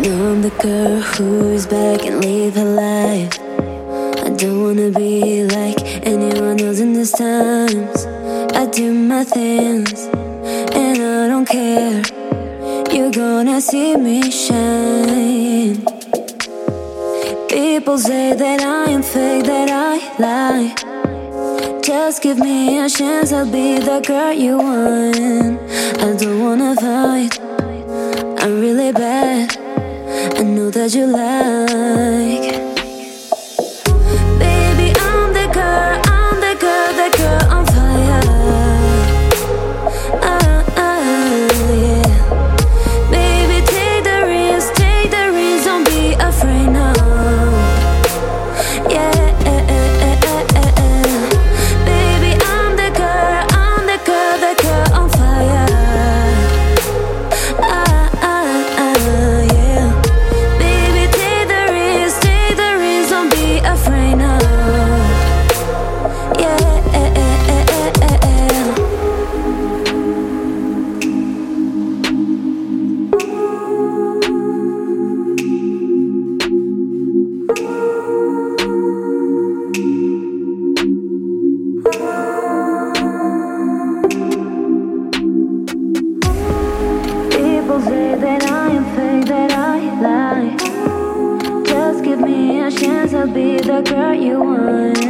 I'm the girl who's back and live her life. I don't wanna be like anyone else in these times. I do my things and I don't care. You're gonna see me shine. People say that I am fake, that I lie. Just give me a chance, I'll be the girl you want. Like. I'll be the girl you want.